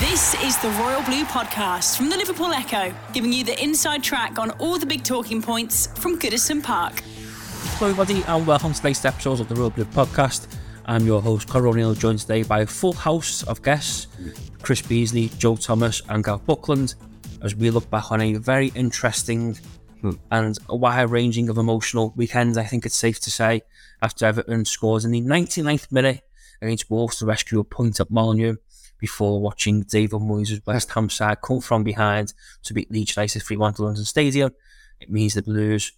This is the Royal Blue Podcast from the Liverpool Echo, giving you the inside track on all the big talking points from Goodison Park. Hello, everybody, and welcome to today's episode of the Royal Blue Podcast. I'm your host, Connor O'Neill, joined today by a full house of guests Chris Beesley, Joe Thomas, and Gav Buckland, as we look back on a very interesting hmm. and a wide ranging of emotional weekend, I think it's safe to say, after Everton scores in the 99th minute against Wolves to rescue a point at Molineux before watching David Moyes' West Ham side come from behind to beat Leeds United 3 1 to London Stadium. It means the Blues,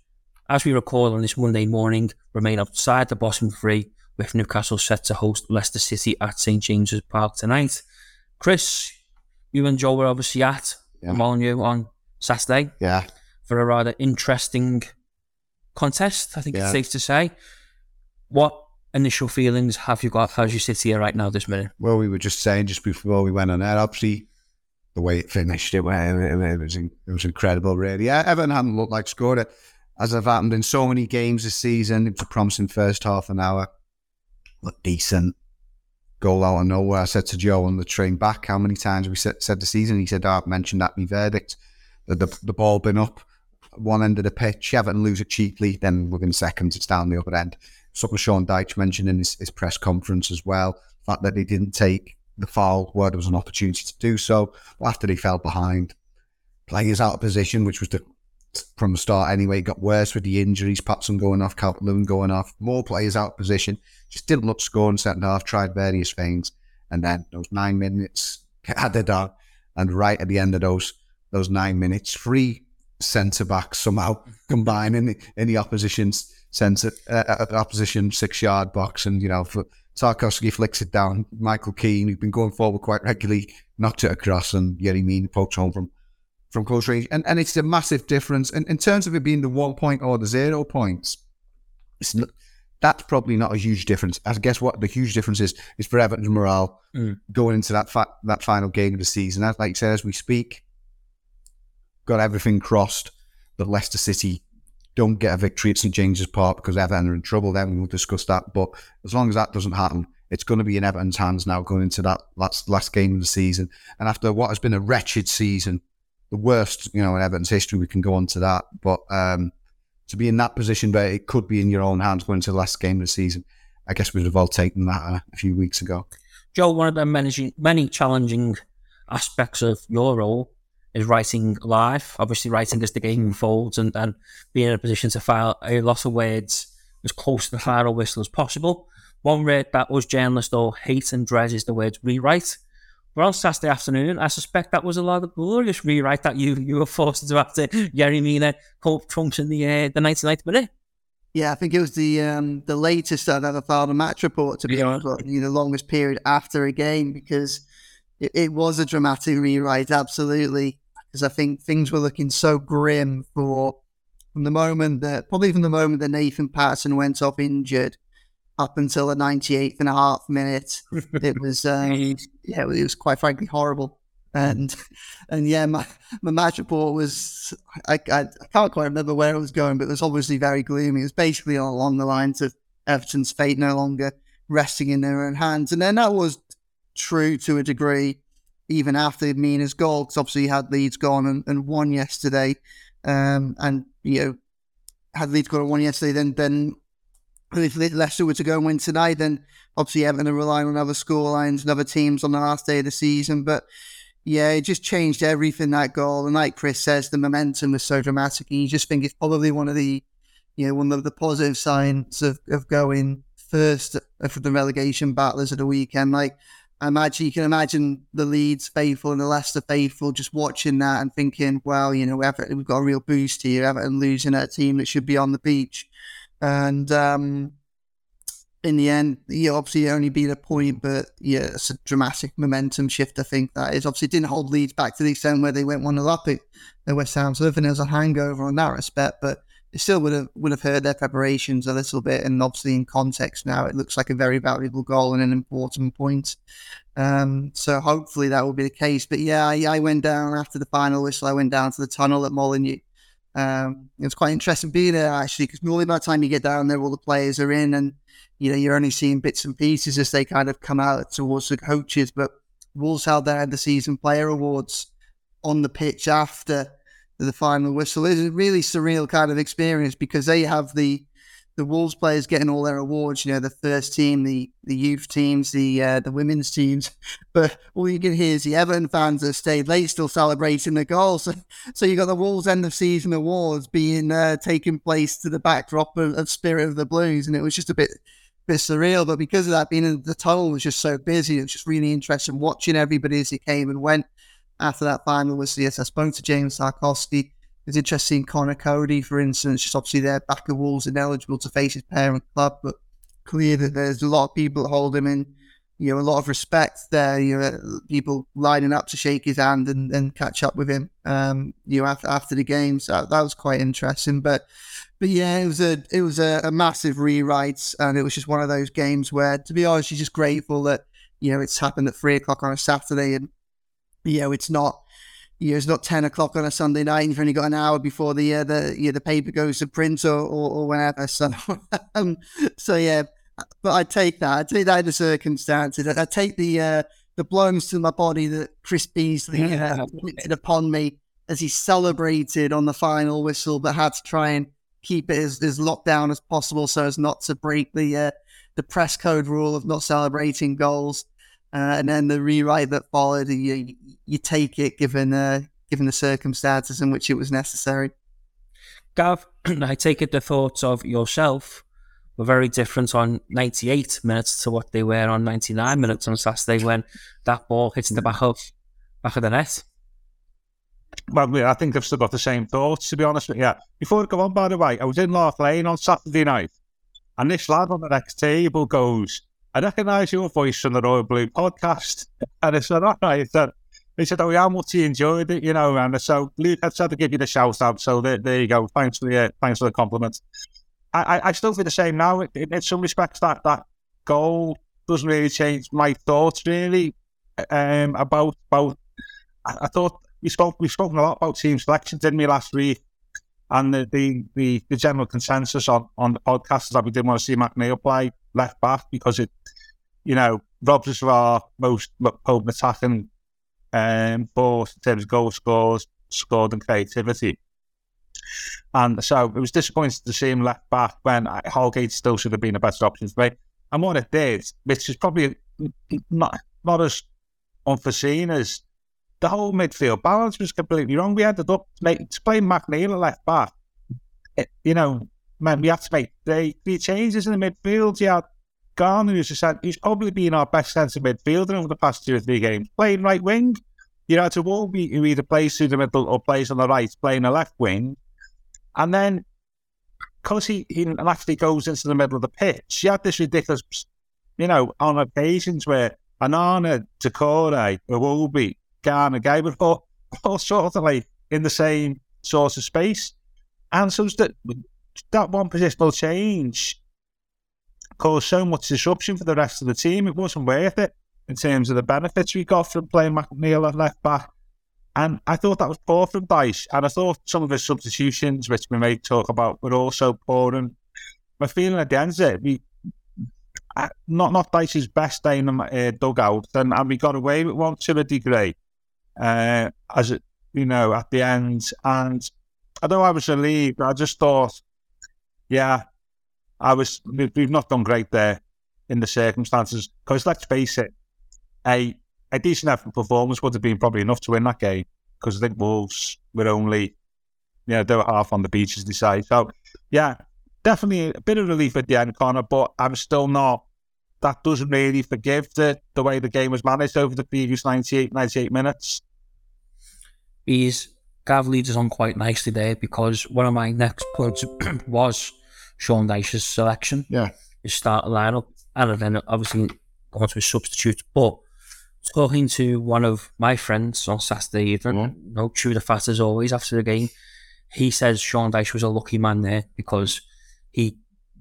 as we record on this Monday morning, remain outside the bottom three, with Newcastle set to host Leicester City at St James's Park tonight. Chris, you and Joe were obviously at Yeah. Molineux on Saturday Yeah, for a rather interesting contest, I think Yeah. it's safe to say. What initial feelings have you got as you sit here right now this minute? well, we were just saying just before we went on air, obviously, the way it finished, it, it, was in- it was incredible, really. Yeah, hadn't looked like scored it, as have happened in so many games this season. It was a promising first half an hour, looked decent. Goal out of nowhere. I said to Joe on the train back, how many times we said, said the season? He said, oh, I've mentioned that, me verdict. The, the, the ball been up one end of the pitch, Everton lose it cheaply, then within seconds it's down the other end. Something Sean Dyche mentioned in his, his press conference as well, the fact that they didn't take the foul where there was an opportunity to do so after they fell behind. Players out of position, which was the from the start anyway, got worse with the injuries, Patson going off, Calvert Lewin going off, more players out of position. Just didn't look in second half, tried various things, and then those nine minutes added on. And right at the end of those those nine minutes, three centre backs somehow combine in the, in the opposition's centre uh, uh, opposition six yard box, and you know for Tarkowski flicks it down. Michael Keane, who's been going forward quite regularly, knocked it across, and Yerry Mina poked home from from close range. And and it's a massive difference. And in terms of it being the one point or the zero points, it's not, that's probably not a huge difference. I guess what the huge difference is is for Everton's morale Mm. going into that fa- that final game of the season. As like you said, as we speak, got everything crossed that Leicester City don't get a victory at St James's Park because Everton are in trouble. Then we'll discuss that. But as long as that doesn't happen, it's going to be in Everton's hands now going into that last last game of the season. And after what has been a wretched season, the worst you know in Everton's history, we can go on to that. But um, to be in that position where it could be in your own hands going into the last game of the season, I guess we'd have all taken that uh, a few weeks ago. Joe, one of the many, many challenging aspects of your role is writing live. Obviously, writing as the game unfolds and, and being in a position to file a lot of words as close to the final whistle as possible. One word that us journalists all hate and dread is the word rewrite. But on Saturday afternoon, I suspect that was a lot of glorious rewrite that you you were forced to have to Yerry Mina Hope trunks in the uh, the 99th minute. Yeah, I think it was the um, the latest I've ever filed a match report to be Yeah. honest, but, you know, the longest period after a game because it, it was a dramatic rewrite, absolutely. Because I think things were looking so grim for from the moment that probably from the moment that Nathan Patterson went off injured up until the 98th and a half minute. It was um, yeah, it was quite frankly horrible. And and yeah, my, my match report was I, I I can't quite remember where it was going, but it was obviously very gloomy. It was basically along the lines of Everton's fate no longer resting in their own hands, and then that was true to a degree, even after Mina's goal, because obviously he had Leeds gone and, and won yesterday, um, and you know had Leeds gone and won yesterday, then then if Leicester were to go and win tonight, then obviously Everton are relying on other scorelines and other teams on the last day of the season. But yeah, it just changed everything that goal. And like Chris says, the momentum was so dramatic. And you just think it's probably one of the, you know, one of the positive signs of, of going first for the relegation battlers of the weekend. Like, I imagine you can imagine the Leeds faithful and the Leicester faithful just watching that and thinking, well, you know, Everton, we've got a real boost here. Everton losing a team that should be on the beach. And um, in the end, you obviously only beat a point, but yeah, it's a dramatic momentum shift. I think that is obviously didn't hold Leeds back to the extent where they went one 0 up at West Ham. So there was a hangover on that respect, but still would have would have hurt their preparations a little bit. And obviously, in context now, it looks like a very valuable goal and an important point. Um, so hopefully that will be the case. But yeah, I, I, went down after the final whistle. I went down to the tunnel at Molineux. Um, it was quite interesting being there actually, because normally by the time you get down there, all the players are in, and you know you're only seeing bits and pieces as they kind of come out towards the coaches. But Wolves held their the season player awards on the pitch after the final whistle. It's a really surreal kind of experience because they have the the Wolves players getting all their awards. You know, the first team, the the youth teams, the uh, the women's teams. But all you can hear is the Everton fans that stayed late still celebrating the goals. So, so you got the Wolves end of season awards being uh, taking place to the backdrop of, of, Spirit of the Blues, and it was just a bit bit surreal. But because of that, being in the tunnel was just so busy. It was just really interesting watching everybody as he came and went. After that final was yes, I spoke to James Tarkowski it's interesting. Conor Coady, for instance, just obviously their back of Wolves ineligible to face his parent club, but clear that there's a lot of people that hold him in, you know, a lot of respect there. You know, people lining up to shake his hand and, and catch up with him. Um, you know, after after the games, so that was quite interesting. But but yeah, it was a it was a, a massive rewrite, and it was just one of those games where, to be honest, you're just grateful that you know it's happened at three o'clock on a Saturday, and you know it's not you know, it's not 10 o'clock on a Sunday night and you've only got an hour before the uh, the you know, the paper goes to print or, or, or whatever. So, um, so yeah, but I take that. I take that in the circumstances. I, I take the uh, the blows to my body that Chris Beesley uh, inflicted upon me as he celebrated on the final whistle, but had to try and keep it as, as locked down as possible so as not to break the uh, the press code rule of not celebrating goals. Uh, and then the rewrite that followed, you, you take it given uh, given the circumstances in which it was necessary. Gav, I take it the thoughts of yourself were very different on 98 minutes to what they were on 99 minutes on Saturday when that ball hits the back of back of the net. Well, I think I've still got the same thoughts, to be honest with you. Before I go on, by the way, I was in North Lane on Saturday night, and this lad on the next table goes, I recognise your voice from the Royal Blue podcast. And I said, all right. Said, he said, oh, yeah, much he enjoyed it, you know. And so Luke had to give you the shout out. So there, there you go. Thanks for the uh, thanks for the compliment. I, I, I, still feel the same now. In, in some respects, that that goal doesn't really change my thoughts really um, about about. I, I thought we spoke we've spoken a lot about team selection, didn't we, last week? And the, the, the, the general consensus on, on the podcast is that we didn't want to see McNeil play left back because it, you know, robs us of our most potent attacking um, both in terms of goal scores, scored and creativity. And so it was disappointing to see him left back when Holgate still should have been the best option for me. And what it did, which is probably not not as unforeseen as the whole midfield balance was completely wrong. We ended up make, play McNeil at left back. It, you know, man, we had to make three, three changes in the midfield. You had Garner, who's, a, he's probably been our best centre midfielder over the past two or three games, playing right wing. You know, Iwobi, who either plays through the middle or plays on the right, playing a left wing. And then, because he, he actually goes into the middle of the pitch, you had this ridiculous, you know, on occasions where Onana, Doucouré, Iwobi, Garner, were all, all sort of like in the same sort of space. And so that that one positional change caused so much disruption for the rest of the team. It wasn't worth it in terms of the benefits we got from playing McNeil at left back. And I thought that was poor from Dyche. And I thought some of his substitutions, which we may talk about, were also poor. And my feeling at the end of it, we not not Dyche's best day in the uh, dugout, and, and we got away with one to a degree, uh, as it you know at the end. And although I was relieved, I just thought, yeah, I was we've not done great there in the circumstances. Because let's face it, a a decent effort performance would have been probably enough to win that game. Because I think Wolves were only, you know, they were half on the beach as they say. So, yeah, definitely a bit of relief at the end, Connor. But I'm still not. That doesn't really forgive the the way the game was managed over the previous 98, 98 minutes. He's Gav leads us on quite nicely there because one of my next points was Sean Dyche's selection. Yeah. his starting lineup, and then obviously going to his substitute. But talking to one of my friends on Saturday evening, mm-hmm. no true to fast as always after the game, he says Sean Dyche was a lucky man there because he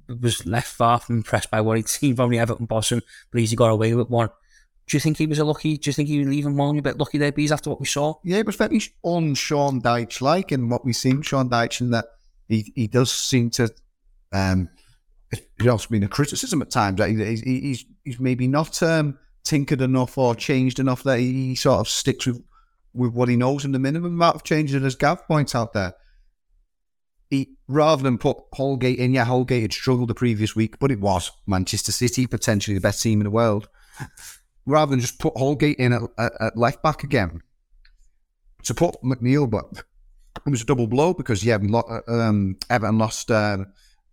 was left far from impressed by what he'd seen from the Everton boss and believes he got away with one. Do you think he was a lucky? Do you think he was even more a bit lucky there, Bees, after what we saw? Yeah, it was very on Sean Dyche like, and what we've seen Sean Dyche in that he he does seem to. Um, it's also been a criticism at times that he's he's, he's maybe not um, tinkered enough or changed enough that he sort of sticks with with what he knows and the minimum amount of changes. And as Gav points out there, he rather than put Holgate in, yeah, Holgate had struggled the previous week, but it was Manchester City, potentially the best team in the world rather than just put Holgate in at, at, at left back again. To put McNeil, but it was a double blow because yeah, um, Everton lost uh,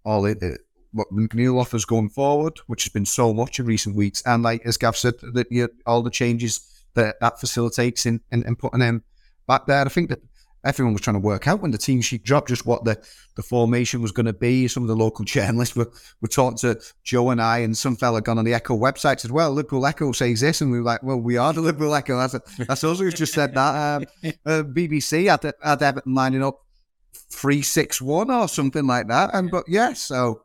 all it, it, what McNeil offers going forward, which has been so much in recent weeks, and like as Gav said, that you know, all the changes that that facilitates in, in putting him back there. I think that everyone was trying to work out when the team sheet dropped just what the, the formation was going to be. Some of the local journalists were, were talking to Joe and I, and some fella gone on the Echo website said, well. Liverpool Echo says this, and we were like, well, we are the Liverpool Echo. That's, a, that's us who's just said that. Um, uh, BBC had, had Everton lining up 361 or something like that. And But yeah, so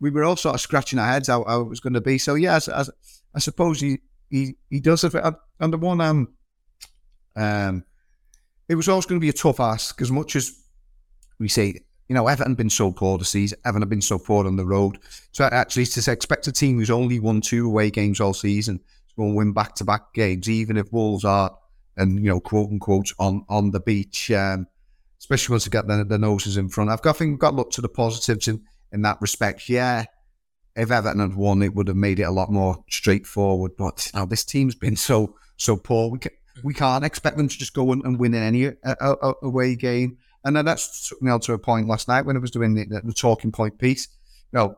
we were all sort of scratching our heads how, how it was going to be. So yeah, as, as, I suppose he, he, he does have it. And the one um, um, it was always going to be a tough ask as much as we say, you know, Everton been so poor this season, Everton have been so poor on the road. So actually, to expect a team who's only won two away games all season to go and win back to back games, even if Wolves are, and you know, quote unquote, on on the beach, um, especially once they get their, their noses in front. I've got, I think we've got to look to the positives in, in that respect. Yeah, if Everton had won, it would have made it a lot more straightforward. But you know, this team's been so so poor. We can, we can't expect them to just go and, win in any away game. And then that's took me to a point last night when I was doing the, the talking point piece. You know,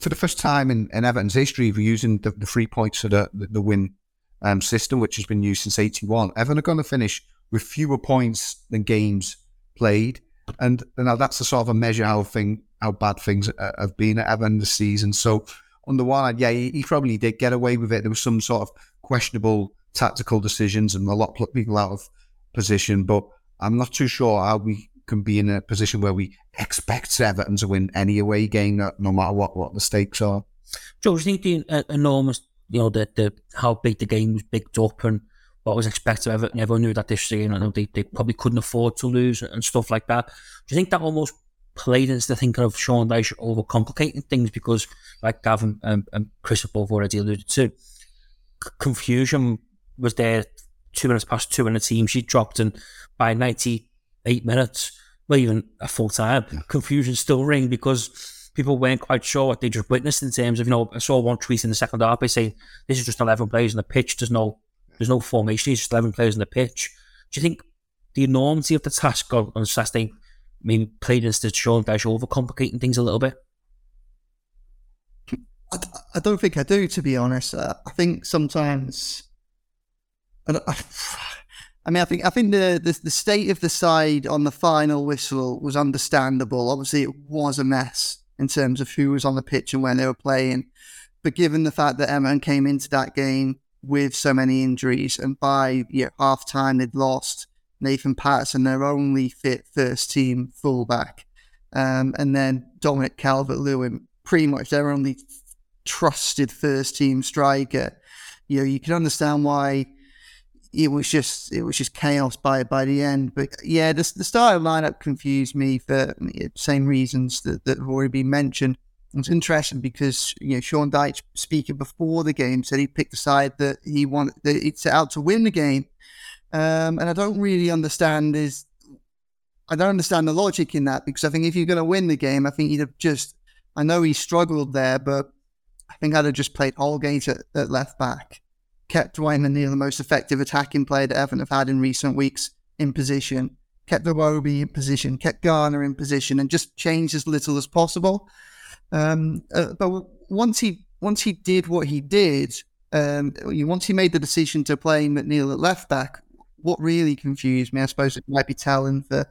for the first time in, in Everton's history, we're using the, the three points of the, the, the win um, system, which has been used since 81. Everton are going to finish with fewer points than games played. And now that's a sort of a measure how thing how bad things have been at Everton this season. So on the one hand, yeah, he, probably did get away with it. There was some sort of questionable tactical decisions and a lot of people out of position. But I'm not too sure how we can be in a position where we expect Everton to win any away game, no matter what, what the stakes are. Joe, do think the uh, enormous, you know, the, the how big the game was bigged up and what was expected of everyone knew that this year, you know, they, they probably couldn't afford to lose and stuff like that. Do you think that almost played into the thinking of Sean Dyche overcomplicating things? Because, like Gavin and, and Chris have both already alluded to, confusion was there two minutes past two in the team she dropped, and by 98 minutes, well, even a full time, confusion still ring because people weren't quite sure what they just witnessed in terms of, you know, I saw one tweet in the second half by saying this is just 11 players on the pitch, there's no there's no formation, it's just 11 players on the pitch. Do you think the enormity of the task on, on Saturday maybe played into Sean Dyche overcomplicating things a little bit? I, I don't think I do, to be honest. Uh, I think sometimes I mean, I think I think the, the, the state of the side on the final whistle was understandable. Obviously, it was a mess in terms of who was on the pitch and when they were playing. But given the fact that Everton came into that game with so many injuries, and by you know, half time they'd lost Nathan Patterson, their only fit first team fullback, um, and then Dominic Calvert Lewin, pretty much their only trusted first team striker. You know, you can understand why it was just it was just chaos by by the end. But yeah, the, the starting lineup confused me for same reasons that, that have already been mentioned. It's interesting because you know Sean Dyche speaking before the game said he picked a side that he wanted that he'd set out to win the game, um, and I don't really understand is I don't understand the logic in that because I think if you're going to win the game, I think you'd have just I know he struggled there, but I think I'd have just played Holgate at, at left back kept Dwight McNeil the most effective attacking player that Everton have had in recent weeks in position, kept Iwobi in position, kept Garner in position, and just changed as little as possible. Um, uh, but once he once he did what he did, um, once he made the decision to play McNeil at left back, what really confused me, I suppose it might be telling for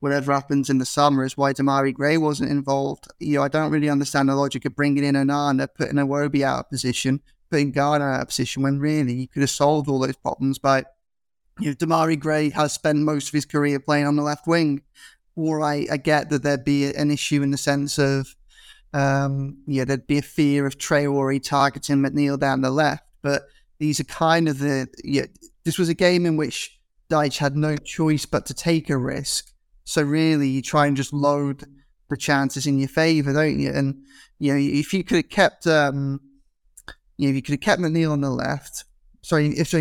whatever happens in the summer is why Demarai Gray wasn't involved. You know, I don't really understand the logic of bringing in Onana, putting Iwobi out of position, putting Garner out of position when really you could have solved all those problems by, you know, Demarai Gray has spent most of his career playing on the left wing. Or I, I get that there'd be an issue in the sense of, um, yeah, there'd be a fear of Traore targeting McNeil down the left. But these are kind of the, yeah, this was a game in which Dyche had no choice but to take a risk so really, you try and just load the chances in your favour, don't you? And you know, if you could have kept, um, you know, if you could have kept McNeil on the left. Sorry, if so,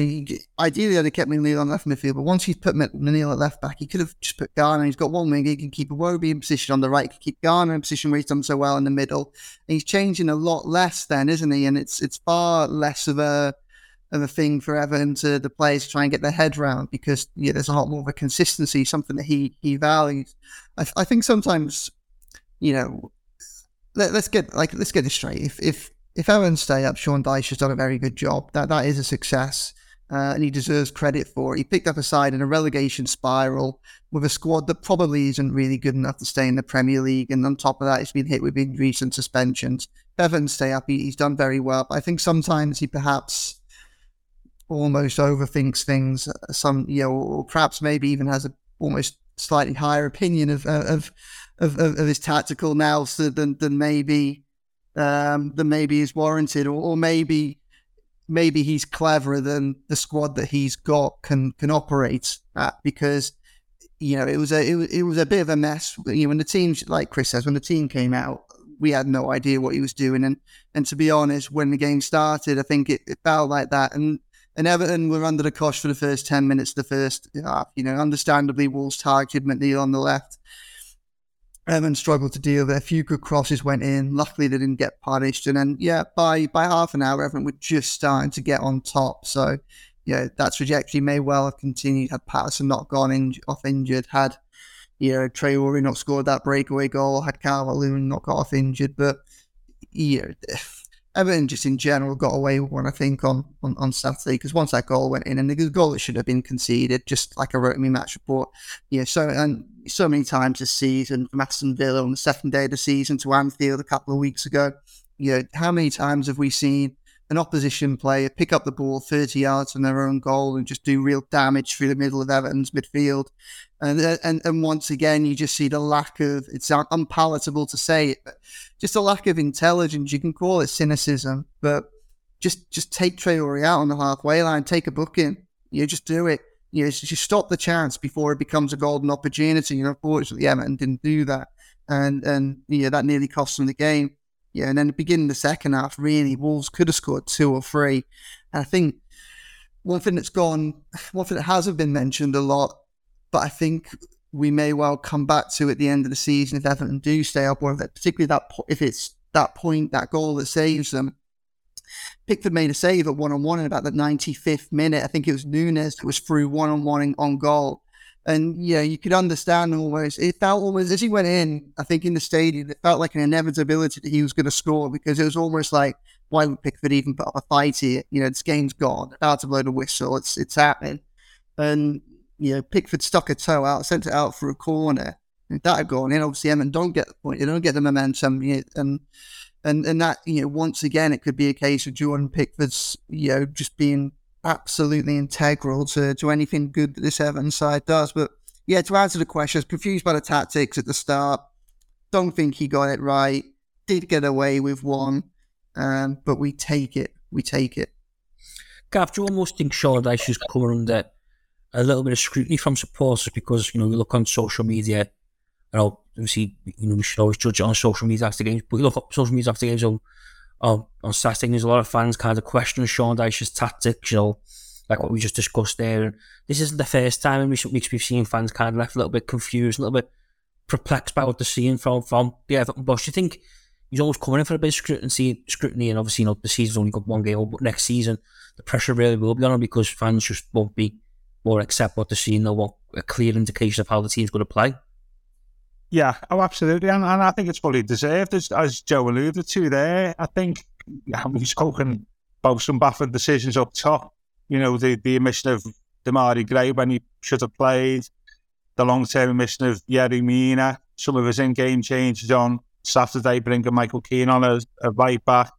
ideally I'd have kept McNeil on left midfield, but once he's put McNeil at left back, he could have just put Garner. He's got one wing, he can keep Iwobi in position on the right, he can keep Garner in position where he's done so well in the middle. And he's changing a lot less then, isn't he? And it's it's far less of a of a thing for Everton to the players to try and get their head round because yeah, there's a lot more of a consistency, something that he he values. I, I think sometimes, you know, let, us get like let's get this straight. If if if Everton stay up, Sean Dyche has done a very good job. That that is a success. Uh, and he deserves credit for it. He picked up a side in a relegation spiral with a squad that probably isn't really good enough to stay in the Premier League. And on top of that, he's been hit with injuries and suspensions. Bevan stay up, he, he's done very well. I think sometimes he perhaps almost overthinks things. Uh, some, you know, or perhaps maybe even has a almost slightly higher opinion of uh, of of, of, his tactical nous than than maybe um, than maybe is warranted, or, or maybe maybe he's cleverer than the squad that he's got can can operate at because you know it was a it was, it was a bit of a mess. You know, when the team, like Chris says, when the team came out, we had no idea what he was doing, and and to be honest, when the game started, I think it, it felt like that, and and Everton were under the cosh for the first 10 minutes of the first half. You know, understandably, Wolves targeted McNeil on the left. Everton struggled to deal with it. A few good crosses went in. Luckily, they didn't get punished. And then, yeah, by by half an hour, Everton were just starting to get on top. So, yeah, that trajectory may well have continued had Patterson not gone in, off injured, had, you know, Traore not scored that breakaway goal, had Calvert-Lewin not got off injured. But, yeah, Everton just in general got away with one, I think, on, on, on Saturday because once that goal went in, and the goal that should have been conceded, just like I wrote in my match report, yeah. So and so many times this season from Aston Villa on the second day of the season to Anfield a couple of weeks ago, you know, how many times have we seen an opposition player pick up the ball 30 yards from their own goal and just do real damage through the middle of Everton's midfield. And, and, and once again, you just see the lack of, it's unpalatable to say it, but just a lack of intelligence. You can call it cynicism, but just, just take Traore out on the halfway line, take a booking. You just do it. You know, just stop the chance before it becomes a golden opportunity. And unfortunately, Everton didn't do that. And, and, yeah, that nearly cost them the game. Yeah, and then the beginning of the second half, really, Wolves could have scored two or three. And I think one thing that's gone, one thing that hasn't been mentioned a lot, but I think we may well come back to at the end of the season if Everton do stay up, or if particularly that if it's that point, that goal that saves them. Pickford made a save at one on one in about the 95th minute. I think it was Nunes that was through one on one on goal. And yeah, you could understand almost. It felt almost as he went in. I think in the stadium, it felt like an inevitability that he was going to score because it was almost like, why would Pickford even put up a fight here? You know, this game's gone. About to blow the whistle. It's it's happening. And you know, Pickford stuck a toe out, sent it out for a corner. If that had gone in, obviously Everton don't get the point. They don't get the momentum. You know, and and and that you know, once again, it could be a case of Jordan Pickford's you know just being absolutely integral to, to anything good that this Everton side does. But yeah, to answer the question, I was confused by the tactics at the start. Don't think he got it right. Did get away with one, um, but we take it. We take it. Gav, do you almost think Dyche is coming under a little bit of scrutiny from supporters because, you know, you look on social media, you know, obviously, you know, we should always judge it on social media after games, but look up social media after games, on on, on Saturday, there's a lot of fans kind of questioning Sean Dyche's tactics, you know, like what we just discussed there. And this isn't the first time in recent weeks we've seen fans kind of left a little bit confused, a little bit perplexed by what they're seeing from, from the Everton boss. You think he's always coming in for a bit of scrutiny, scrutiny and obviously, you know, the season's only got one game, but next season, the pressure really will be on him because fans just won't be more accept what they're seeing or what a clear indication of how the team's going to play. Yeah, oh, absolutely. And, and I think it's fully deserved, as, as Joe alluded to there. I think we've spoken about some baffling decisions up top. You know, the, the omission of Demarai Gray when he should have played. the long term omission of Yerry Mina, some of his in game changes on Saturday, bringing Michael Keane on as a right back,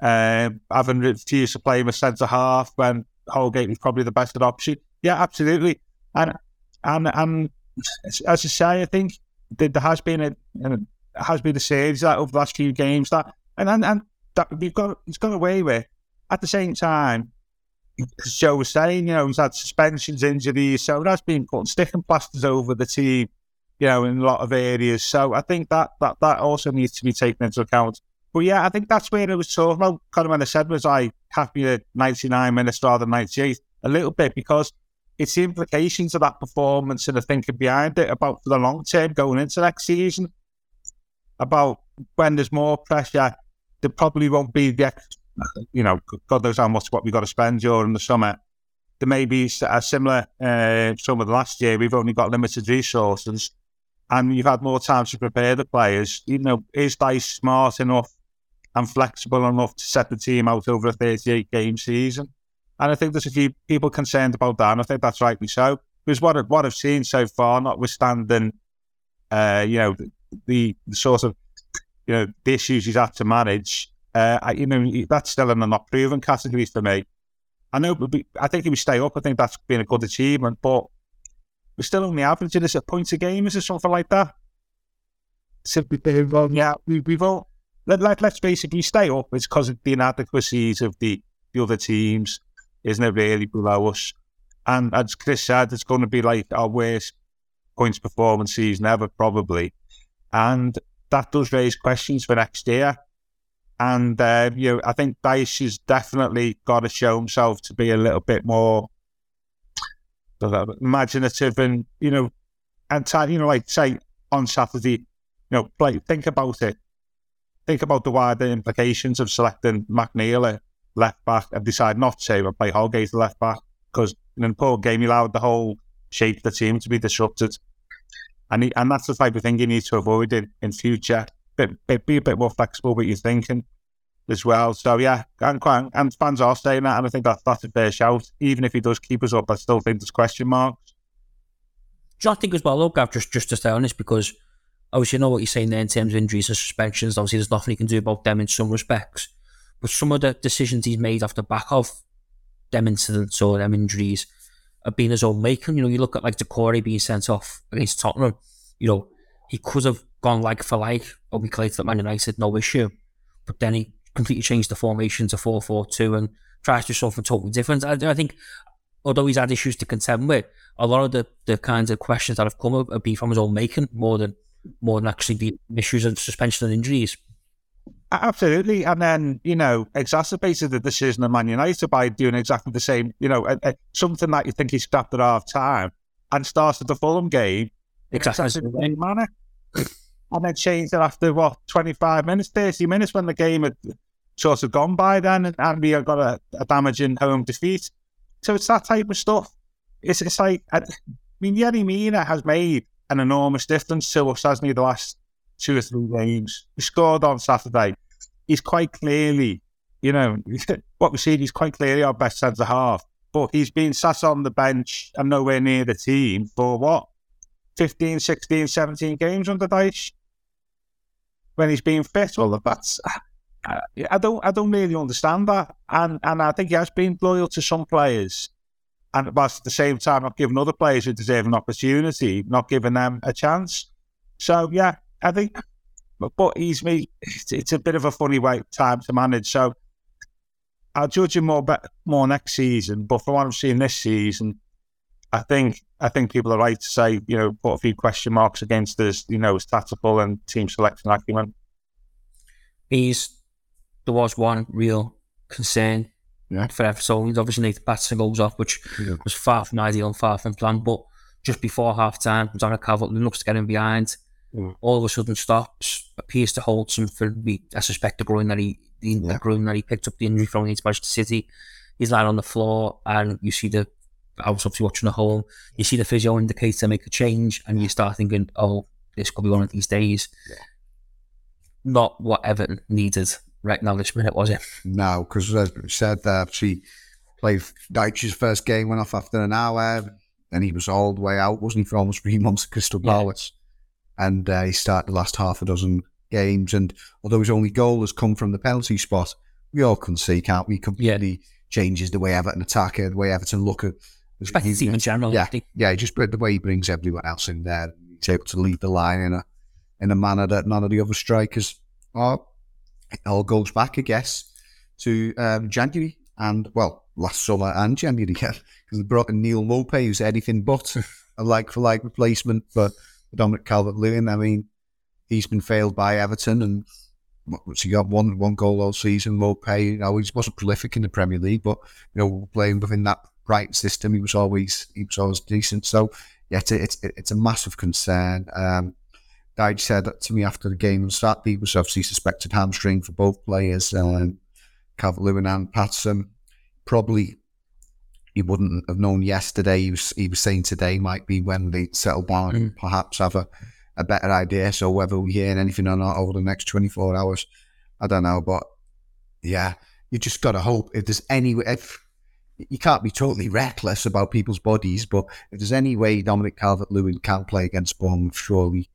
uh, having refused to play him a centre half when Holgate was probably the best option. Yeah, absolutely. And and and as I say, I think there has been a, has been a series that over the last few games that and and, and that we've got he's got away with. At the same time, Joe was saying, you know, he's had suspensions, injuries, so that's been putting sticking plasters over the team, you know, in a lot of areas. So I think that that that also needs to be taken into account. But yeah, I think that's where it was talking about. Kind of when I said was I happy at 99 minutes rather than 98 a little bit because it's the implications of that performance and the thinking behind it about for the long term going into next season. About when there's more pressure, there probably won't be the, you know, God knows how much what we've got to spend during the summer. There may be a similar uh, summer last year. We've only got limited resources, and you've had more time to prepare the players. You know, is Dyche smart enough and flexible enough to set the team out over a 38 game season? And I think there's a few people concerned about that, and I think that's rightly so. Because what what I've seen so far, notwithstanding, uh, you know, the, the sort of you know the issues he's had to manage, uh, I, you know, that's still in the not proven category for me. I know, I think if we stay up, I think that's been a good achievement, but we're still only averaging this at points a game, is it something like that? Simply, yeah, we, we've all let, let, let's basically stay up. It's because of the inadequacies of the, the other teams isn't it really below us? And as Chris said, it's going to be like our worst points performance season ever, probably. And that does raise questions for next year. And uh, you know, I think Dyche has definitely got to show himself to be a little bit more imaginative and you know, and t- you know, like say on Saturday, you know, play. Think about it. Think about the wider implications of selecting McNeil left back and decide not to play Holgate left back because in a poor game, he allowed the whole shape of the team to be disrupted. And he, and that's the type of thing you need to avoid in, in future. But, be a bit more flexible with your thinking as well. So yeah, and, and fans are saying that, and I think that's that's a fair shout. Even if he does keep us up, I still think there's question marks. Do you think as well, look, Gav, just just to stay on this because obviously you know what you're saying there in terms of injuries and suspensions. Obviously, there's nothing you can do about them in some respects. But some of the decisions he's made off the back of them incidents or them injuries have been his own making. You know, you look at like Doucouré being sent off against Tottenham, you know, he could have gone like for like a week later at Man United, no issue. But then he completely changed the formation to 4 4 2 and tries to do something totally different. I, I, think, although he's had issues to contend with, a lot of the, the kinds of questions that have come up have been from his own making more than more than actually the issues of suspension and injuries. Absolutely, and then you know exacerbated the decision of Man United by doing exactly the same. You know, a, a, something that you think he scrapped at half time and started the Fulham game exactly the same manner, and then changed it after what twenty five minutes, thirty minutes when the game had sort of gone by. Then and we got a, a damaging home defeat. So it's that type of stuff. It's it's like I, I mean, Yerry Mina has made an enormous difference to us, hasn't he? The last two or three games. He scored on Saturday he's quite clearly, you know, what we've seen, he's quite clearly our best centre half. But he's been sat on the bench and nowhere near the team for what? 15, 16, 17 games under Dyche? When he's been fit? Well, that's. I don't, I don't really understand that, and and I think he has been loyal to some players, and whilst at the same time not giving other players who deserve an opportunity, not giving them a chance. So yeah, I think but he's me. It's a bit of a funny way time to manage. So I'll judge him more more next season. But from what I've seen this season, I think I think people are right to say you know put a few question marks against his you know his tactical and team selection acumen. He's there was one real concern yeah. for Everton. He's obviously Nathan Patterson goes off, which yeah. was far from ideal and far from planned. But just before half time, Donna Calvert looks to get him behind. All of a sudden stops, appears to hold something. I suspect the groin that he the, yeah. the groin that he picked up the injury from against Manchester City. He's lying on the floor, and you see the. I was obviously watching the home. You see the physio indicator make a change, and you start thinking, "Oh, this could be one of these days." Yeah. Not what Everton needed right now this minute, was it? No, because as I said, uh, she played Dyche's first game, went off after an hour. and he was all the way out, wasn't he, for almost three months at Crystal Yeah. And uh, he started the last half a dozen games. And although his only goal has come from the penalty spot, we all can see, can't we? Completely changes the way Everton attack it, the way Everton look at. The team in general. Yeah, think. yeah, he just the way he brings everyone else in there. He's able to lead the line in a in a manner that none of the other strikers are. It all goes back, I guess, to um, January and well, last summer and January because they brought in Neal Maupay, who's anything but a like for like replacement for Dominic Calvert Lewin. I mean, he's been failed by Everton and. what- What's he got? One one goal all season. Maupay, you know, he wasn't prolific in the Premier League, but you know, playing within that Brighton system, he was always he was always decent. So yeah, it's a, it's, it's a massive concern. Um, Dyche said that to me after the game on Saturday, was obviously suspected hamstring for both players, um, Calvert-Lewin and Patson. Probably he wouldn't have known yesterday. He was he was saying today might be when they settle down and hmm. perhaps have a, a better idea. So whether we hear anything or not over the next 24 hours, I don't know. But yeah, you just got to hope if there's any if you can't be totally reckless about people's bodies, but if there's any way Dominic Calvert Lewin can play against Bournemouth, surely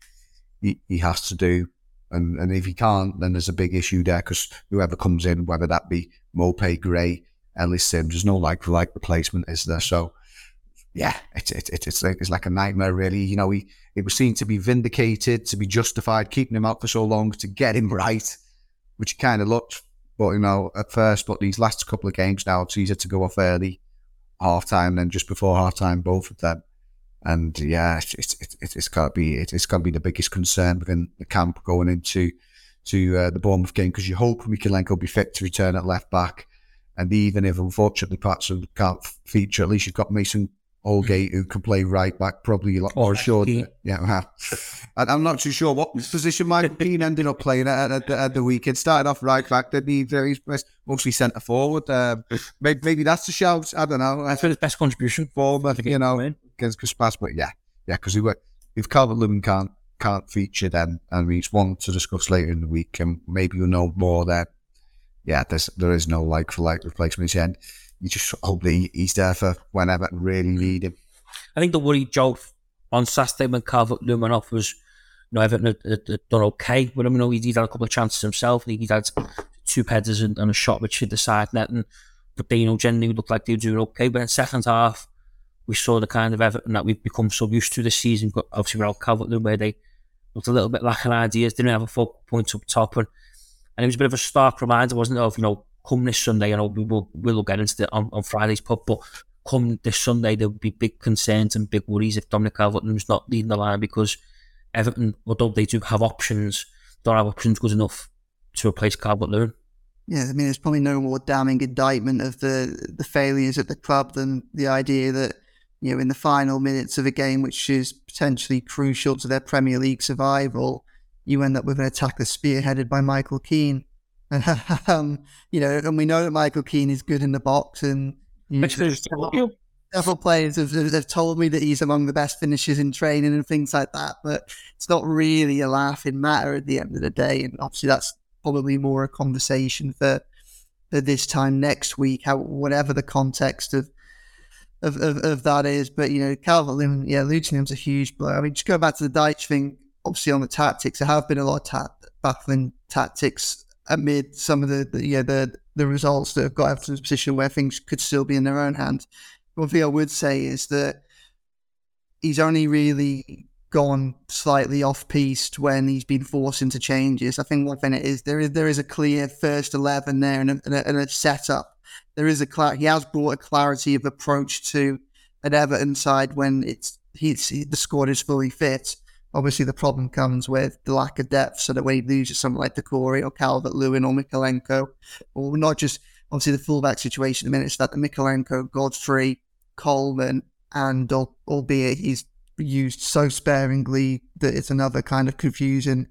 he, he has to do. And and if he can't, then there's a big issue there because whoever comes in, whether that be Maupay, Gray, Ellis Sims, there's no like for like replacement, is there? So yeah, it's it's it's it's like, it's like a nightmare, really. You know, he it was seen to be vindicated, to be justified, keeping him out for so long to get him right, which kind of looked. But you know, at first, but these last couple of games now, it's easier to go off early, half time, then just before half time, both of them. And yeah, it's it's it's, it's got to be it, it's got to be the biggest concern within the camp going into to uh, the Bournemouth game because you hope Mykolenko will be fit to return at left back, and even if unfortunately Patson can't feature, at least you've got Mason Holgate who can play right back, probably a lot Or more sure. Yeah, and I'm not too sure what position Michael Keane ended up playing at, at, the, at the weekend. Started off right back, then he he's mostly centre forward. Um, maybe, maybe that's the shout. I don't know. I For his best contribution. for former, you know, against Pass, but yeah, yeah, because if Calvert Lewin can't can't feature, then and we it's one to discuss later in the week, and maybe you'll know more then. Yeah, there's there is no like for like replacement and you just hope that he, he's there for whenever and really need him. I think the worry, Joe, on Saturday when Calvert Lewin off was, you know, Everton had, had, done okay with him. Know, he'd had a couple of chances himself. He'd had two headers and, and a shot which hit the side net. And, but they, you know, generally looked like they were doing okay. But in second half, we saw the kind of Everton that we've become so used to this season. But obviously, without Calvert Lewin, they looked a little bit lacking ideas, didn't have a focal point up top. And, and it was a bit of a stark reminder, wasn't it, of, you know, come this Sunday, you know, we will, we'll get into it on, on Friday's pub, but come this Sunday, there would be big concerns and big worries if Dominic Calvert-Lewin's not leading the line because Everton, although they do have options, don't have options good enough to replace Calvert-Lewin. Yeah, I mean, there's probably no more damning indictment of the the failures at the club than the idea that you know in the final minutes of a game, which is potentially crucial to their Premier League survival, you end up with an attack that's spearheaded by Michael Keane. um, you know, and we know that Michael Keane is good in the box, and you know, several players have, have told me that he's among the best finishers in training and things like that. But it's not really a laughing matter at the end of the day, and obviously that's probably more a conversation for for this time next week. How whatever the context of of, of, of that is, but you know, Calvert Lewin, yeah, Luton's a huge blow. I mean, just go back to the Dyche thing, obviously on the tactics, there have been a lot of ta- baffling tactics amid some of the, the yeah the the results that have got Everton in a position where things could still be in their own hands. One thing I would say is that he's only really gone slightly off piste when he's been forced into changes. I think one thing it is there is there is a clear first eleven there and a, and a, and a setup. There is a he has brought a clarity of approach to an Everton side when it's he's he, the squad is fully fit. Obviously, the problem comes with the lack of depth. So that when he loses someone like Doucouré or Calvert Lewin or Mykolenko, or not just obviously the fullback situation at the minute, that the Mykolenko, Godfrey, Coleman, and al- albeit he's used so sparingly that it's another kind of confusion.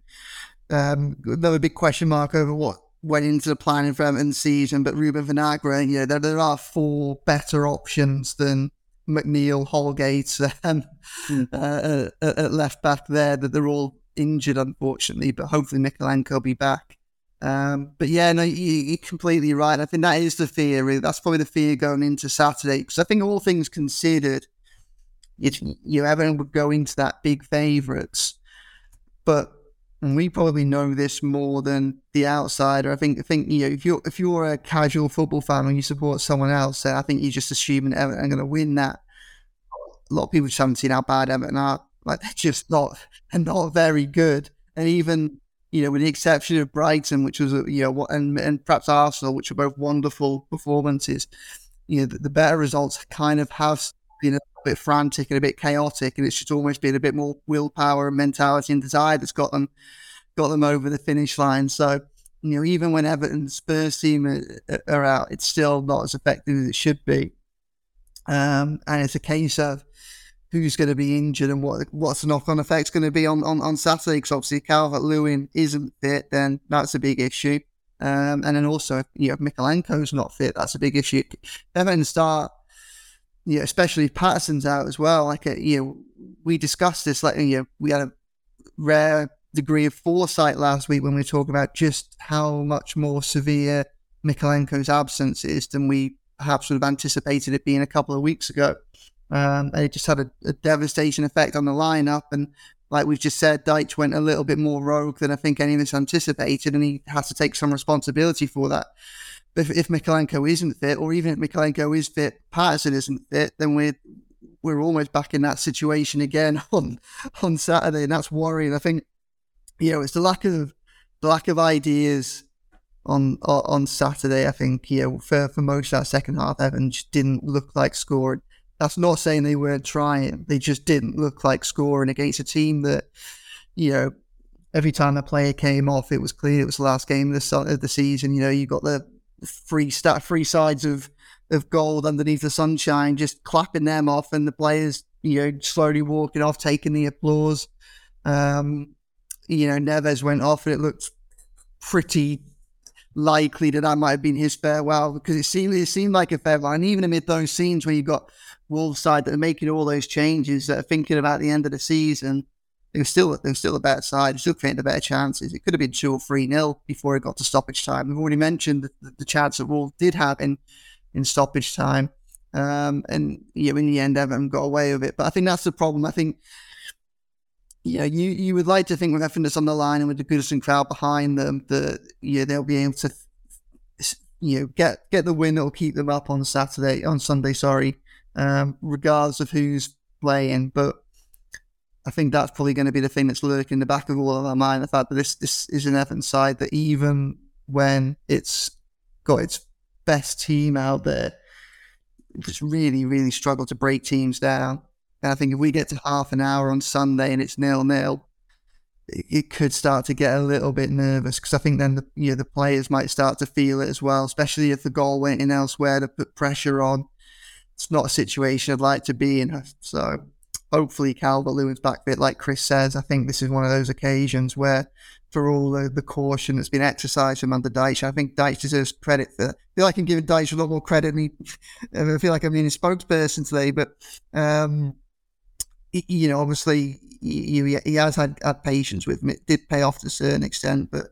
Um, another big question mark over what went into the planning for Everton's season, but Ruben Vinagre, you know, there, there are four better options than McNeil, Holgate, um, uh, at, at left back there. That they're all injured, unfortunately, but hopefully Mykolenko will be back. Um, but yeah, no, you, you're completely right. I think that is the fear. Really. That's probably the fear going into Saturday because I think all things considered, you know, everyone would go into that big favourites, but and we probably know this more than the outsider. I think, I think you know, if you're if you're a casual football fan and you support someone else, I think you're just assuming Everton are going to win that. A lot of people just haven't seen how bad Everton are. Like they're just not, they're not very good. And even you know, with the exception of Brighton, which was you know, and and perhaps Arsenal, which are both wonderful performances, you know, the, the better results kind of have been a bit frantic and a bit chaotic, and it's just almost been a bit more willpower and mentality and desire that's got them got them over the finish line. So you know, even when Everton's Spurs team are, are out, it's still not as effective as it should be. Um, and it's a case of who's going to be injured and what what's the knock on effects going to be on, on, on Saturday. Because obviously, Calvert Lewin isn't fit, then that's a big issue. Um, and then also, you know, if Mykolenko's not fit, that's a big issue. Everton start yeah, especially if Patterson's out as well. Like, uh, you know, we discussed this. Like, you know, we had a rare degree of foresight last week when we were talking about just how much more severe Mykolenko's absence is than we perhaps would have anticipated it being a couple of weeks ago. Um, and it just had a, a, devastation effect on the lineup. And like we've just said, Dyche went a little bit more rogue than I think any of us anticipated, and he has to take some responsibility for that if, if Mykolenko isn't fit, or even if Mykolenko is fit, Patterson isn't fit, then we're we're almost back in that situation again on on Saturday, and that's worrying. I think you know it's the lack of the lack of ideas on on Saturday. I think you know for for most of that second half, just didn't look like scoring. That's not saying they weren't trying; they just didn't look like scoring against a team that you know every time a player came off, it was clear it was the last game of the, of the season. You know, you got the three stat three sides of of gold underneath the sunshine, just clapping them off, and the players, you know, slowly walking off, taking the applause. Um, you know, Neves went off, and it looked pretty likely that that might have been his farewell because it seemed it seemed like a farewell. And even amid those scenes where you've got Wolves side that are making all those changes, that are thinking about the end of the season, they were still they were still a better side, still creating the better chances. It could have been two or three nil before it got to stoppage time. We've already mentioned the, the, the chance that Wolves did have in in stoppage time, um, and yeah, in the end, Everton got away with it. But I think that's the problem. I think yeah, you you would like to think with that's on the line and with the Goodison crowd behind them that yeah they'll be able to you know get get the win that'll keep them up on Saturday on Sunday. Sorry, um, regardless of who's playing, but I think that's probably going to be the thing that's lurking in the back of all of our mind. The fact that this this is an Everton side that even when it's got its best team out there, just really, really struggle to break teams down. And I think if we get to half an hour on Sunday and it's nil nil, it, it could start to get a little bit nervous because I think then the you know, the players might start to feel it as well, especially if the goal went in elsewhere to put pressure on. It's not a situation I'd like to be in. So hopefully Calvert Lewin's back fit, like Chris says. I think this is one of those occasions where, for all the, the caution that's been exercised from under Dyche, I think Dyche deserves credit for. I feel like I'm giving Dyche a lot more credit. He, I feel like I'm being a spokesperson today, but um, you know, obviously he, he has had, had patience with me. It did pay off to a certain extent, but.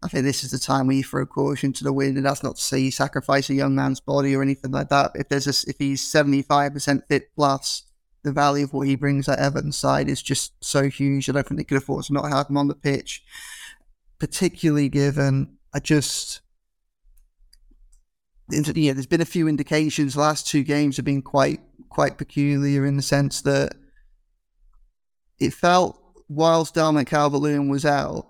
I think this is the time where you throw caution to the wind, and that's not to say you sacrifice a young man's body or anything like that. If there's a, if he's seventy five percent fit plus, the value of what he brings at Everton side is just so huge. I don't think they could afford to not have him on the pitch, particularly given I just. Yeah, there's been a few indications. The last two games have been quite quite peculiar in the sense that it felt whilst Dominic Calvert-Lewin was out,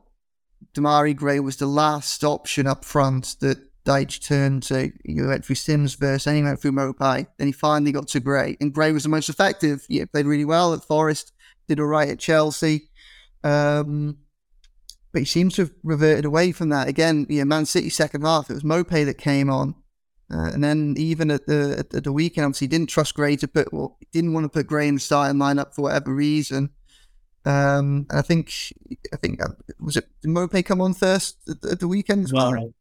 Demarai Gray was the last option up front that Dyche turned to, he went through Simms first, then he went through Maupay, then he finally got to Gray, and Gray was the most effective. Yeah, played really well at Forest, did all right at Chelsea. Um, but he seems to have reverted away from that. Again, yeah, Man City second half, it was Maupay that came on. Uh, and then even at the at, the weekend, obviously, he didn't trust Gray to put, well, he didn't want to put Gray in the starting lineup for whatever reason. Um, I think, I think, uh, was it, did Maupay come on first at, at the weekend as well? well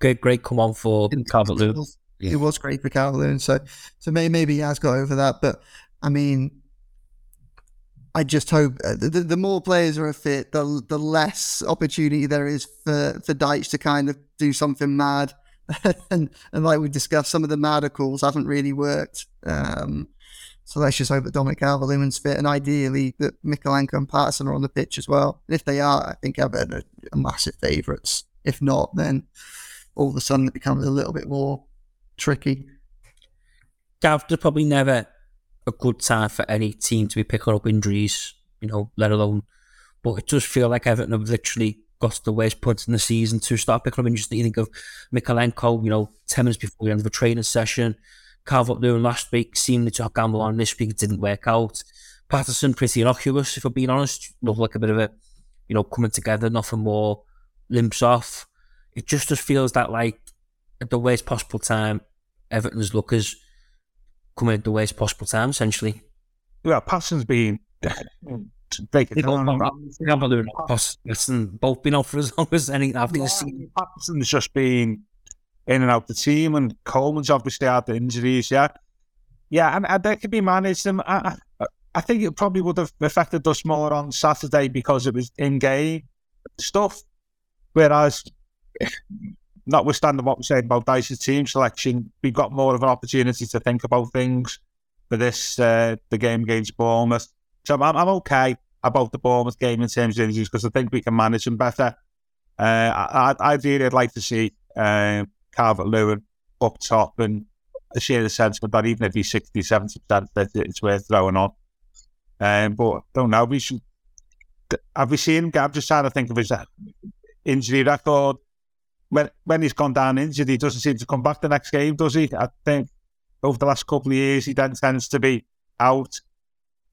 great, great come on for Calvert Lewin. It was great for Calvert Lewin. So, so maybe, maybe he has got over that. But I mean, I just hope uh, the, the more players are fit, the the less opportunity there is for for Dyche to kind of do something mad. and and like we discussed, some of the mad calls haven't really worked. Um, So let's just hope that Dominic Calvert-Lewin's fit, and ideally that Mykolenko and Patterson are on the pitch as well. And if they are, I think Everton are massive favourites. If not, then all of a sudden it becomes a little bit more tricky. Gav, there's probably never a good time for any team to be picking up injuries, you know, let alone. But it does feel like Everton have literally got to the worst point in the season to start picking up injuries. You think of Mykolenko, you know, 10 minutes before the end of a training session. Calvert Lewin last week seemed to have gamble on this week, it didn't work out. Patterson, pretty innocuous, if I'm being honest. Looked like a bit of a, you know, coming together, nothing more limps off. It just just feels that, like, at the worst possible time, Everton's lookers coming at the worst possible time, essentially. Well, Patterson's been. To take it Patterson both been out for as long as any after the season. Patterson's just been in and out the team, and Coleman's obviously had the injuries. Yeah, yeah, and, and they could be managed. Them, I, I, I think it probably would have affected us more on Saturday because it was in game stuff. Whereas, notwithstanding what we're saying about Dyche's team selection, we got more of an opportunity to think about things for this uh, the game against Bournemouth. So I'm, I'm okay about the Bournemouth game in terms of injuries because I think we can manage them better. Uh, I, I'd really like to see uh, Calvert Lewin up top and share the sentiment that even if he's 60, 70%, that it's worth throwing on. Um, but don't know. We should. Have we seen? I'm just trying to think of his injury record. When when he's gone down injured, he doesn't seem to come back the next game, does he? I think over the last couple of years, he then tends to be out.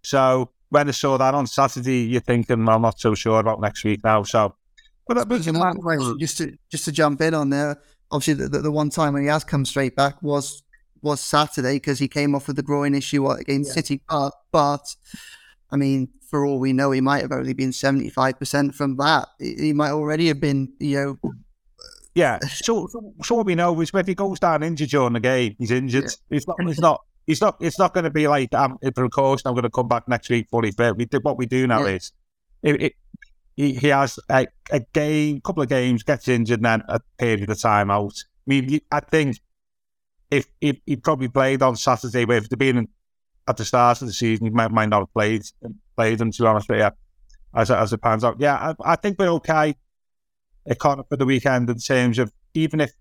So when I saw that on Saturday, you're thinking, well, I'm not so sure about next week now. So, but, but just to just to jump in on there, obviously the, the, the, one time when he has come straight back was was Saturday because he came off with the groin issue against yeah. City Park. But I mean, for all we know, he might have only been seventy five percent from that. He might already have been, you know. Yeah. So, so, so what we know is if he goes down injured during the game, he's injured. Yeah. It's not. It's not. It's not. It's not going to be like I'm um, a course. I'm going to come back next week fully fit. We did what we do now yeah. is it, it, he, he has a, a game, couple of games, gets injured, and then a period of time out. I mean, I think if, if he probably played on Saturday, but if they'd been at the start of the season, he might, might not have played played them. To be honest with you, as as it pans out, yeah, I, I think we're okay. It caught up for the weekend in terms of even if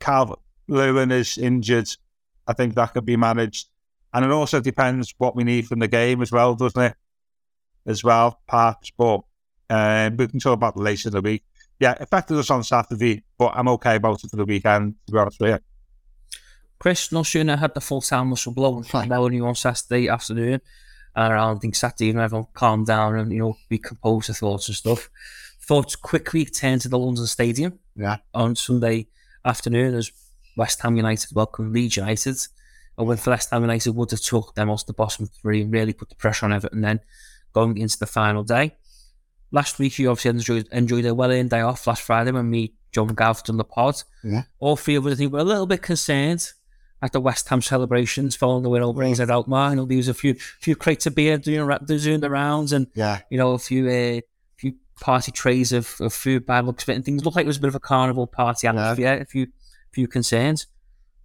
Calvert Lewin is injured, I think that could be managed. And it also depends what we need from the game as well, doesn't it? As well, perhaps. But um, we can talk about the later in the week. Yeah, affected us on Saturday, but I'm okay about it for the weekend, to be honest with you. Chris, no sooner had the full time muscle blow and now only on Saturday afternoon. And around, I think Saturday evening, everyone calmed down and, you know, be composed the thoughts and stuff. Thoughts quickly turned to the London Stadium yeah. on Sunday afternoon as West Ham United welcomed Leeds United. And when West Ham United would have took them off the bottom three and really put the pressure on Everton then going into the final day. Last week, you obviously enjoyed, enjoyed a well earned day off last Friday when me, John Gav, done the pod. Yeah. All three of us, I think, were a little bit concerned at the West Ham celebrations following the win over AZ at Alkmaar. You know, there was a few few crates of beer doing, doing the rounds and, yeah. you know, a few uh, few party trays of, of food by looks of it and things. Looked like it was a bit of a carnival party atmosphere. Yeah. A few, few concerns.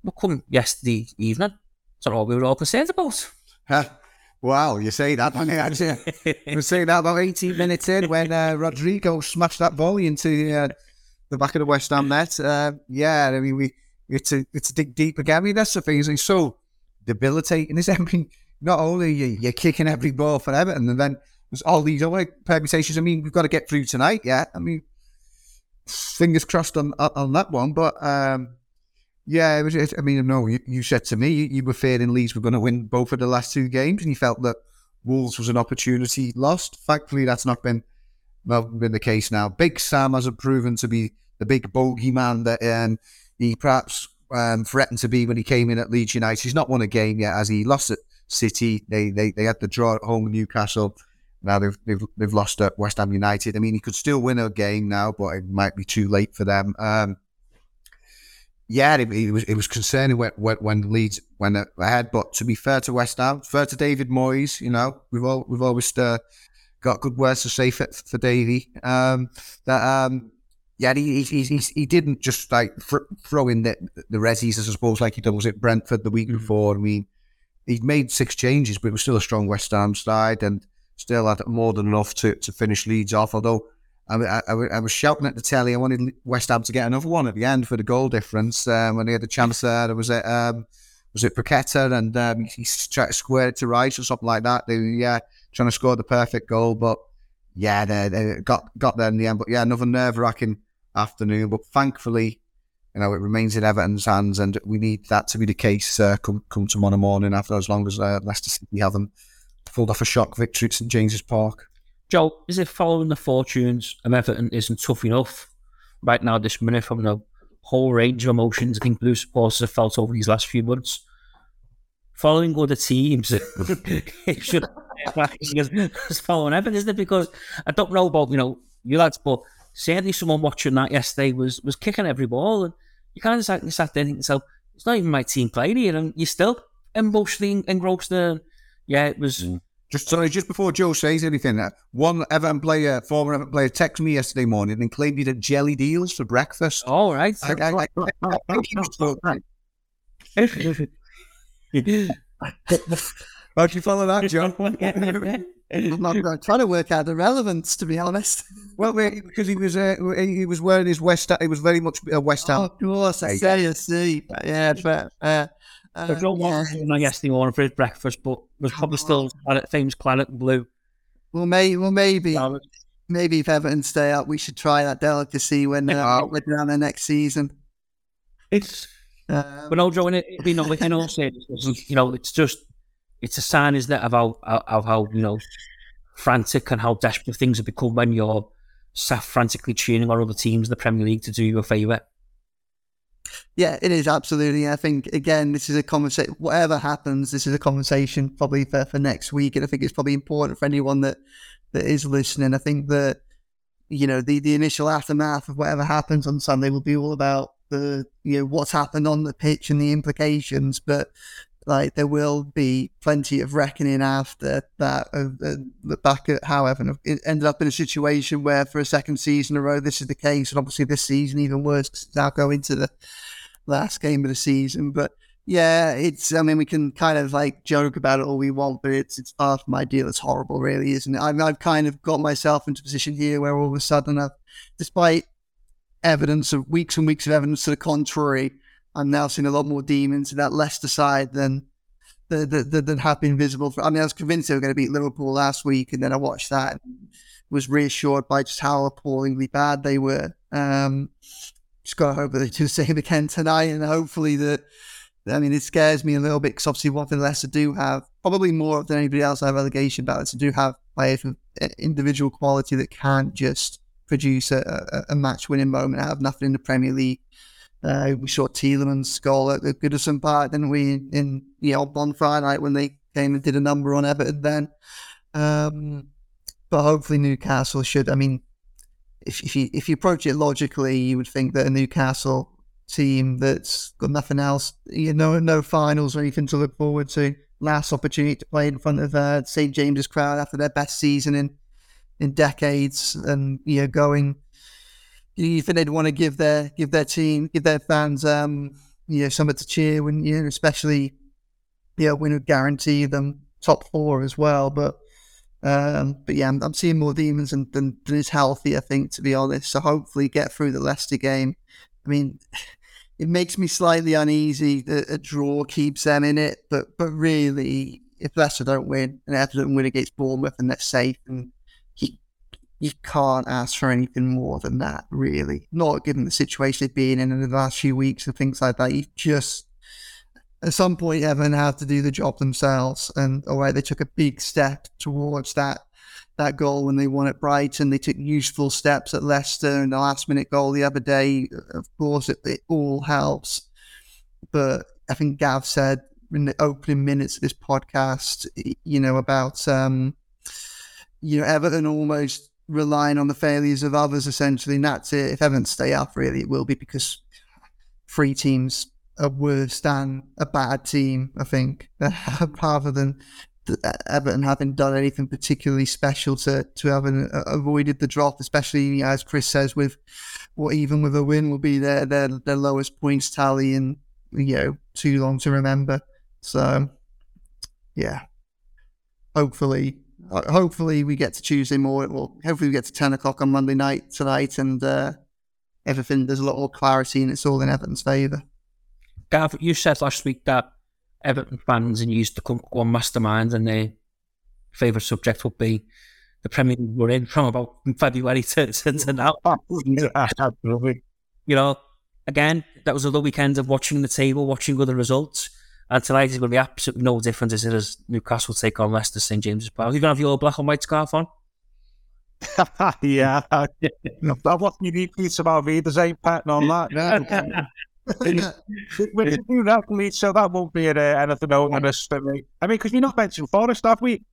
But come yesterday evening, that's not all we were all concerned about. Huh. Wow, you say that, don't you? saying that about 18 minutes in when uh, Rodrigo smashed that volley into uh, the back of the West Ham net. Uh, yeah, I mean, we it's a it's a dig deep again. I mean, that's the thing. It's so debilitating. Is I mean, not only you, you're kicking every ball for Everton, and then there's all these other permutations. I mean, we've got to get through tonight. Yeah, I mean, fingers crossed on on that one. But um, yeah, it was, it, I mean, no, you, you, said to me you, you were fearing Leeds were going to win both of the last two games, and you felt that Wolves was an opportunity lost. Thankfully, that's not been well been the case now. Big Sam hasn't proven to be the big bogeyman that um, he perhaps um, threatened to be when he came in at Leeds United. He's not won a game yet, as he lost at City. They they, they had the draw at home Newcastle. Now they've, they've they've lost at West Ham United. I mean, he could still win a game now, but it might be too late for them. Um, yeah, it, it, was it was concerning when, when, when Leeds went ahead. But to be fair to West Ham, fair to David Moyes, you know, we've all we've always uh, got good words to say for, for Davy. Um, that um, yeah, he, he, he, he didn't just like throw in the, the resis, I suppose, like he did was at Brentford the week mm-hmm. before. I mean, he'd made six changes, but it was still a strong West Ham side and still had more than enough to, to finish Leeds off. Although I, I, I, was shouting at the telly, I wanted West Ham to get another one at the end for the goal difference. Um, when he had the chance there, there was it um, was it Paqueta and um, he tried to square it to Rice or something like that. They yeah trying to score the perfect goal, but yeah, they, they got got there in the end. But yeah, another nerve wracking afternoon. But thankfully, you know, it remains in Everton's hands, and we need that to be the case uh, come come tomorrow morning. After as long as uh, Leicester City haven't pulled off a shock victory at St James's Park. Joe, is it following the fortunes of Everton isn't tough enough right now? This minute from the whole range of emotions I think Blue supporters have felt over these last few months. Following other teams, it should following Everton, isn't it? Because I don't know about you know you lads, but certainly someone watching that yesterday was was kicking every ball, and you kind of sat, sat there thinking, so it's not even my team playing here, and you're still emotionally engrossed there. Yeah, it was. Mm. Just sorry, just before Joe says anything, uh, one Everton player, former Everton player, texted me yesterday morning and claimed he did jelly deals for breakfast. All right. I, I, I, How'd you follow that, John? I'm not trying to work out the relevance, to be honest. Well, because he was uh, he was wearing his West, he was very much a West Ham. Oh, of course, I say, I see. Yeah, but uh, uh, so John yeah. I guess the morning for his breakfast, but was probably still at famous and blue. Well, maybe, well, maybe, maybe if Everton stay up, we should try that delicacy when uh, we're down there next season. It's, um, but no, Joe, it, you know, I know, say, you know, it's just, it's a sign, isn't it, of how, of how you know, frantic and how desperate things have become when you're frantically tuning on other teams in the Premier League to do you a favour. Yeah, it is absolutely. I think again, this is a conversation. Whatever happens, this is a conversation probably for, for next week, and I think it's probably important for anyone that that is listening. I think that you know the the initial aftermath of whatever happens on Sunday will be all about the you know what's happened on the pitch and the implications, but like there will be plenty of reckoning after that. Uh, uh, look back at how Evan ended up in a situation where, for a second season in a row, this is the case, and obviously this season even worse now go into the last game of the season. But yeah, it's. I mean, we can kind of like joke about it all we want, but it's it's part of my deal. It's horrible, really, isn't it? I've, I've kind of got myself into a position here where all of a sudden, I've, despite evidence of weeks and weeks of evidence to the contrary I'm now seeing a lot more demons in that Leicester side than than have been visible. For, I mean, I was convinced they were going to beat Liverpool last week, and then I watched that and was reassured by just how appallingly bad they were. Um, just got to hope that they do the same again tonight, and hopefully that. I mean, it scares me a little bit because obviously one thing Leicester do have, probably more than anybody else I have relegation to do have players with individual quality that can't just produce a, a, a match-winning moment out of nothing in the Premier League. Uh, we saw Tielemans goal at the Goodison Park, didn't we? In you know on Friday night when they came and did a number on Everton. Then, um, but hopefully Newcastle should. I mean, if if you if you approach it logically, you would think that a Newcastle team that's got nothing else, you know, no finals or anything to look forward to. Last opportunity to play in front of uh, St James's crowd after their best season in in decades, and you know going you think they'd want to give their give their team, give their fans, um, you know, something to cheer when you especially, know, when would guarantee them top four as well. But, um, but yeah, I'm, I'm seeing more demons than, than, than is healthy. I think, to be honest. So hopefully, get through the Leicester game. I mean, it makes me slightly uneasy that a draw keeps them in it, but but really, if Leicester don't win and Everton win against Bournemouth and they're safe and you can't ask for anything more than that, really. Not given the situation they've been in in the last few weeks and things like that. You just, at some point, Everton have to do the job themselves. And all right, they took a big step towards that that goal when they won at Brighton. They took useful steps at Leicester and the last minute goal the other day. Of course, it, it all helps. But I think Gav said in the opening minutes of this podcast, you know, about um, you know, Everton almost relying on the failures of others essentially, and that's it. If Everton stay up, really, it will be because three teams are worse than a bad team. I think rather than Everton having done anything particularly special to to having uh, avoided the drop, especially as Chris says, with what even with a win will be their their their lowest points tally in you know too long to remember. So yeah, hopefully, uh, hopefully we get to Tuesday morning. Well, hopefully we get to ten o'clock on Monday night tonight, and uh, everything there's a lot more clarity, and it's all in Everton's favour. Gav, you said last week that Everton fans and you used to come one mastermind, and their favourite subject would be the Premier League we're in from about February to, to, to now. Absolutely. You know, again, that was another weekend of watching the table, watching other results. And tonight is going to be absolutely no different as it is Newcastle take on Leicester St James's Park. Are You're going to have your black and white scarf on? yeah. I wasn't unique piece about me. There's ain't pattern on that. we should do that, please, so that won't be uh, anything onerous for me. I mean, because we not mentioned Forest, have we?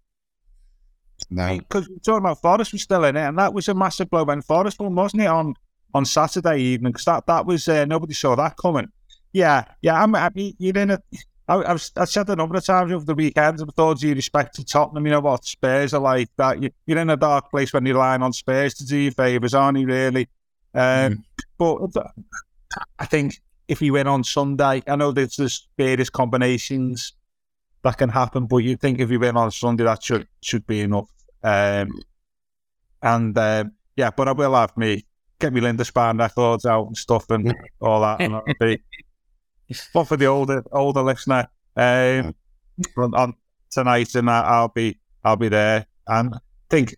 No. Because we're talking about Forest was still in it, and that was a massive blow when Forest won, wasn't it, on, on Saturday evening? Because that, that was, uh, nobody saw that coming. Yeah, yeah, I'm happy. You're in a. I, I've, I've said a number of times over the weekend, with all due respect to Tottenham, you know what, Spurs are like that. You, you're in a dark place when you're relying on Spurs to do you favours, aren't you, really? Um, mm. But I think if you win on Sunday, I know there's, there's various combinations that can happen, but you think if you win on Sunday, that should should be enough. Um, and um, yeah, but I will have me get me Lindisfarne records out and stuff and all that. And that'll be, but for the older older listener, um, on tonight, and I'll be I'll be there. And I think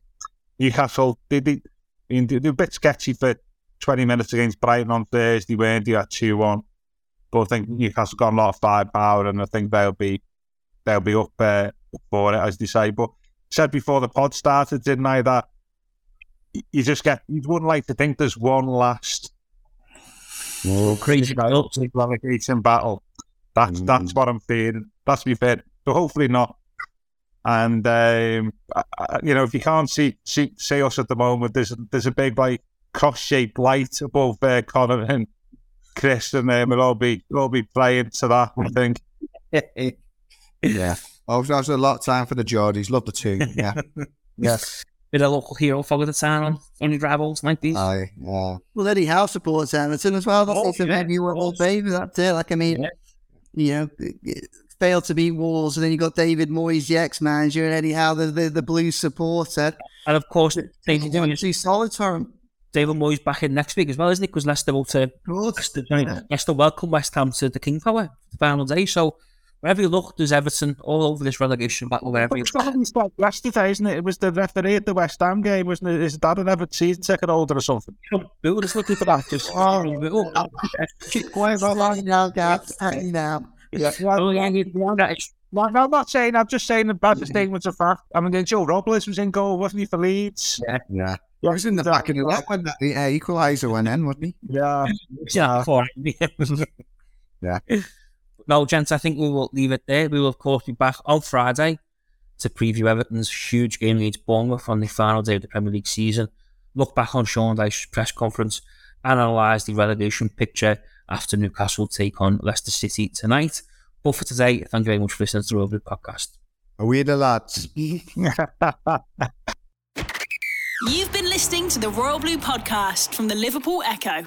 Newcastle they, they, they're a bit sketchy for 20 minutes against Brighton on Thursday, weren't they, at 2 1. But I think Newcastle got a lot of firepower, and I think they'll be they'll be up uh, for it, as they say. But said before the pod started, didn't I, that you just get, you wouldn't like to think there's one last oh, crazy battle. relegation battle. That's, mm. that's what I'm feeling. That's me feeling. So hopefully not. And um, you know, if you can't see, see see us at the moment, there's there's a big like cross-shaped light above uh, Connor and Chris, and um, we'll all be we'll all be playing to that. I think. yeah. Oh, there's a lot of time for the Geordies. Love the two. Yeah. yes. Bit of local hero for the town on only gravels like these. Aye, yeah. Well, Eddie Howe supports Everton as well. That's oh, also yeah, maybe all baby. That's it. Like I mean, yeah. you know, failed to beat Wolves, and then you got David Moyes, the ex-manager, and Eddie Howe, the the, the Blues supporter. And of course, they doing it. solid for him. David Moyes back in next week as well, isn't it? Because Leicester will to Leicester, Leicester welcome West Ham to the King Power the final day. So wherever you look, there's Everton all over this relegation battle. Wherever you look. It's like yesterday, isn't it? It was the referee at the West Ham game, wasn't it? Is that an Everton season ticket holder or something? Boo, just looking for that. Just oh, keep quiet about that now, guys. now. Yeah, well, yeah, yeah, I'm not saying. I'm just saying the bad statements of fact. I mean, Joel Robles was in goal, wasn't he, for Leeds? Yeah, yeah. He was in the back of the net when the uh, equaliser went in, wasn't he? Yeah, yeah. yeah. No, gents, I think we will leave it there. We will, of course, be back on Friday to preview Everton's huge game against Bournemouth on the final day of the Premier League season. Look back on Sean Dyche's press conference and analyse the relegation picture after Newcastle take on Leicester City tonight. But for today, thank you very much for listening to the Royal Blue podcast. Are we the lads? You've been listening to the Royal Blue podcast from the Liverpool Echo.